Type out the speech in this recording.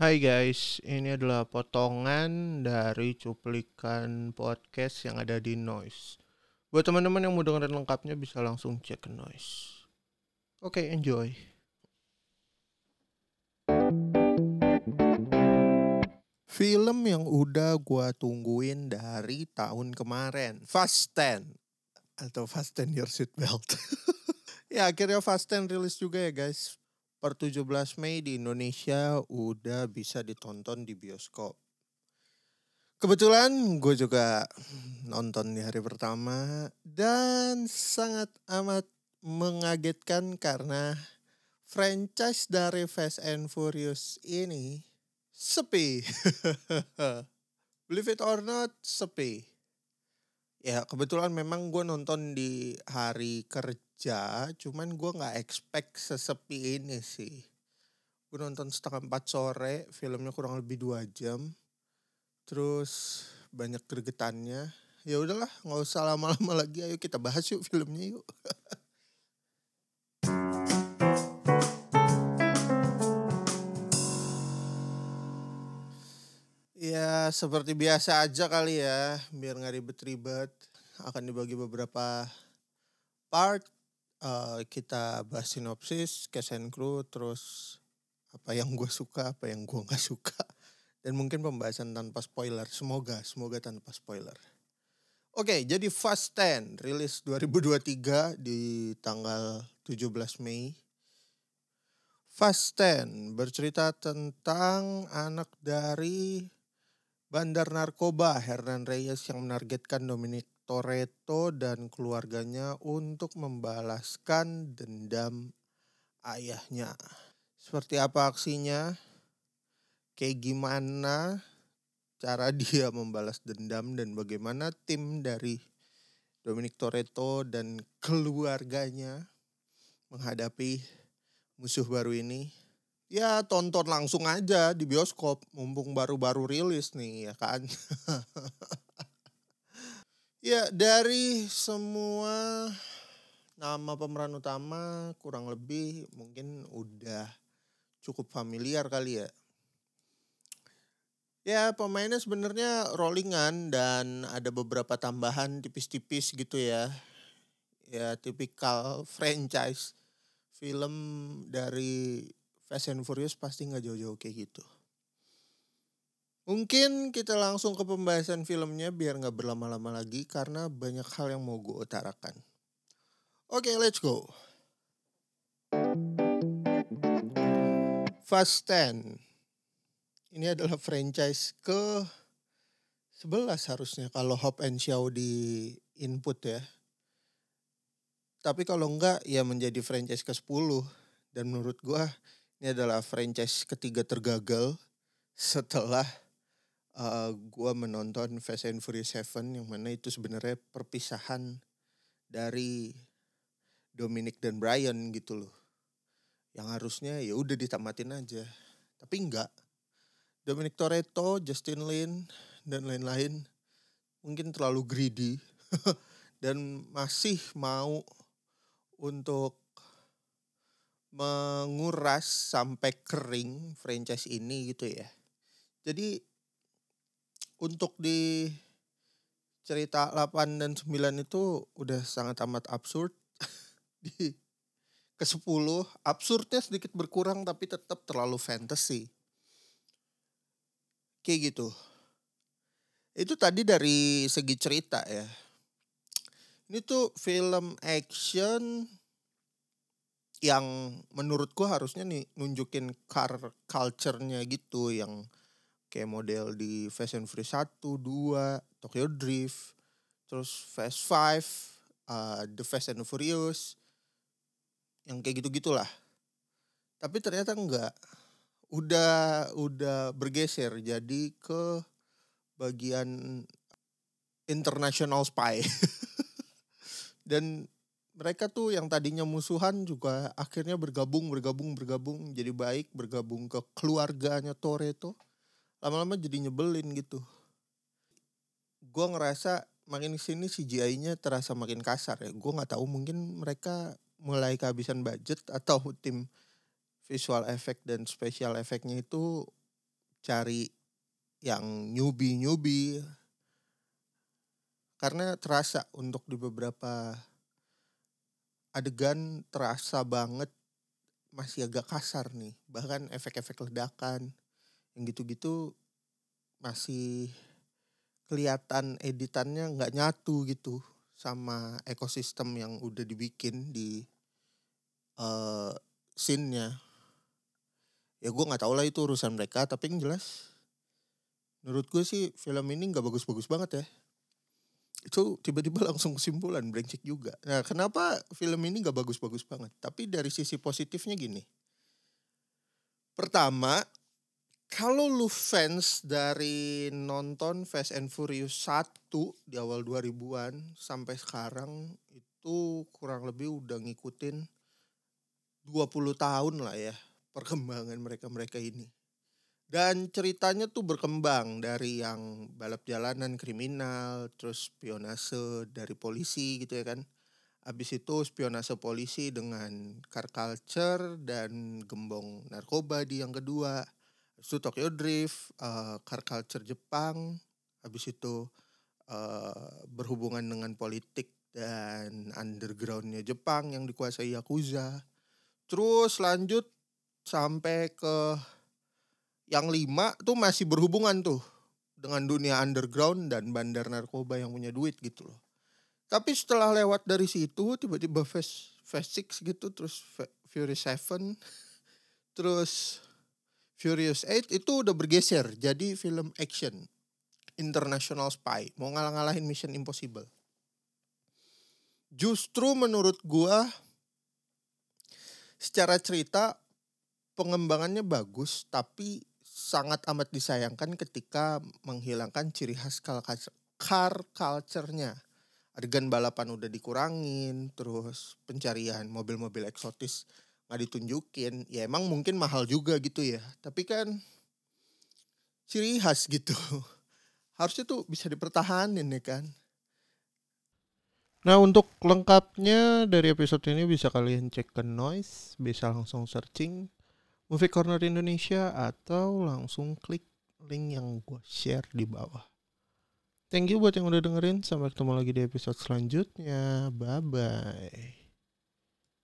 Hai guys, ini adalah potongan dari cuplikan podcast yang ada di Noise. Buat teman-teman yang mau dengerin lengkapnya bisa langsung cek Noise. Oke, enjoy. Film yang udah gua tungguin dari tahun kemarin, Fast 10 atau Fast 10 Your Seatbelt. ya akhirnya Fast 10 rilis juga ya guys. Per 17 Mei di Indonesia udah bisa ditonton di bioskop. Kebetulan gue juga nonton di hari pertama dan sangat amat mengagetkan karena franchise dari Fast and Furious ini sepi. Believe it or not, sepi. Ya kebetulan memang gue nonton di hari kerja, cuman gue nggak expect sesepi ini sih. Gue nonton setengah empat sore, filmnya kurang lebih dua jam. Terus banyak gregetannya. Ya udahlah, nggak usah lama-lama lagi. Ayo kita bahas yuk filmnya yuk. seperti biasa aja kali ya, biar nggak ribet-ribet. Akan dibagi beberapa part. Uh, kita bahas sinopsis, cast and crew, terus apa yang gue suka, apa yang gue nggak suka. Dan mungkin pembahasan tanpa spoiler. Semoga, semoga tanpa spoiler. Oke, jadi Fast 10 rilis 2023 di tanggal 17 Mei. Fast 10 bercerita tentang anak dari bandar narkoba Hernan Reyes yang menargetkan Dominic Toretto dan keluarganya untuk membalaskan dendam ayahnya. Seperti apa aksinya? Kayak gimana cara dia membalas dendam dan bagaimana tim dari Dominic Toretto dan keluarganya menghadapi musuh baru ini ya tonton langsung aja di bioskop. Mumpung baru-baru rilis nih ya kan? Ya dari semua nama pemeran utama kurang lebih mungkin udah cukup familiar kali ya. Ya pemainnya sebenarnya rollingan dan ada beberapa tambahan tipis-tipis gitu ya. Ya tipikal franchise film dari Fast and Furious pasti nggak jauh-jauh kayak gitu. Mungkin kita langsung ke pembahasan filmnya biar nggak berlama-lama lagi karena banyak hal yang mau gue utarakan. Oke, okay, let's go. Fast 10. Ini adalah franchise ke 11 harusnya kalau Hop and Show di input ya. Tapi kalau enggak ya menjadi franchise ke 10 dan menurut gua ini adalah franchise ketiga tergagal setelah uh, gua menonton Fast and Furious 7 yang mana itu sebenarnya perpisahan dari Dominic dan Brian gitu loh. Yang harusnya ya udah ditamatin aja. Tapi enggak. Dominic Toretto, Justin Lin dan lain-lain mungkin terlalu greedy dan masih mau untuk menguras sampai kering franchise ini gitu ya. Jadi untuk di cerita 8 dan 9 itu udah sangat amat absurd. di ke 10 absurdnya sedikit berkurang tapi tetap terlalu fantasy. Kayak gitu. Itu tadi dari segi cerita ya. Ini tuh film action yang menurutku harusnya nih nunjukin car culture-nya gitu yang kayak model di and Furious 1, 2, Tokyo Drift, terus Fast 5, uh, The Fast and Furious, yang kayak gitu-gitulah. Tapi ternyata enggak. Udah udah bergeser jadi ke bagian international spy. Dan mereka tuh yang tadinya musuhan juga akhirnya bergabung bergabung bergabung jadi baik bergabung ke keluarganya Toretto lama-lama jadi nyebelin gitu. Gue ngerasa makin sini CGI-nya terasa makin kasar ya. Gue nggak tahu mungkin mereka mulai kehabisan budget atau tim visual effect dan special effectnya itu cari yang newbie-newbie. Karena terasa untuk di beberapa adegan terasa banget masih agak kasar nih bahkan efek-efek ledakan yang gitu-gitu masih kelihatan editannya nggak nyatu gitu sama ekosistem yang udah dibikin di uh, scene-nya. Ya gue nggak tahu lah itu urusan mereka tapi yang jelas menurut gue sih film ini nggak bagus-bagus banget ya itu tiba-tiba langsung kesimpulan brengsek juga. Nah, kenapa film ini gak bagus-bagus banget? Tapi dari sisi positifnya gini. Pertama, kalau lu fans dari nonton Fast and Furious 1 di awal 2000-an sampai sekarang itu kurang lebih udah ngikutin 20 tahun lah ya perkembangan mereka-mereka ini. Dan ceritanya tuh berkembang dari yang balap jalanan kriminal, terus spionase dari polisi gitu ya kan. Habis itu spionase polisi dengan car culture dan gembong narkoba di yang kedua. Habis itu Tokyo Drift, uh, car culture Jepang. Habis itu uh, berhubungan dengan politik dan undergroundnya Jepang yang dikuasai Yakuza. Terus lanjut sampai ke yang lima tuh masih berhubungan tuh dengan dunia underground dan bandar narkoba yang punya duit gitu loh. Tapi setelah lewat dari situ tiba-tiba Fast Fast Six gitu terus Fury Seven terus Furious Eight itu udah bergeser jadi film action international spy mau ngalah-ngalahin Mission Impossible. Justru menurut gua secara cerita pengembangannya bagus tapi sangat amat disayangkan ketika menghilangkan ciri khas car culture-nya. Adegan balapan udah dikurangin, terus pencarian mobil-mobil eksotis nggak ditunjukin. Ya emang mungkin mahal juga gitu ya. Tapi kan ciri khas gitu. Harusnya tuh bisa dipertahanin ya kan. Nah untuk lengkapnya dari episode ini bisa kalian cek ke Noise, bisa langsung searching Movie Corner Indonesia atau langsung klik link yang gue share di bawah. Thank you buat yang udah dengerin. Sampai ketemu lagi di episode selanjutnya. Bye bye.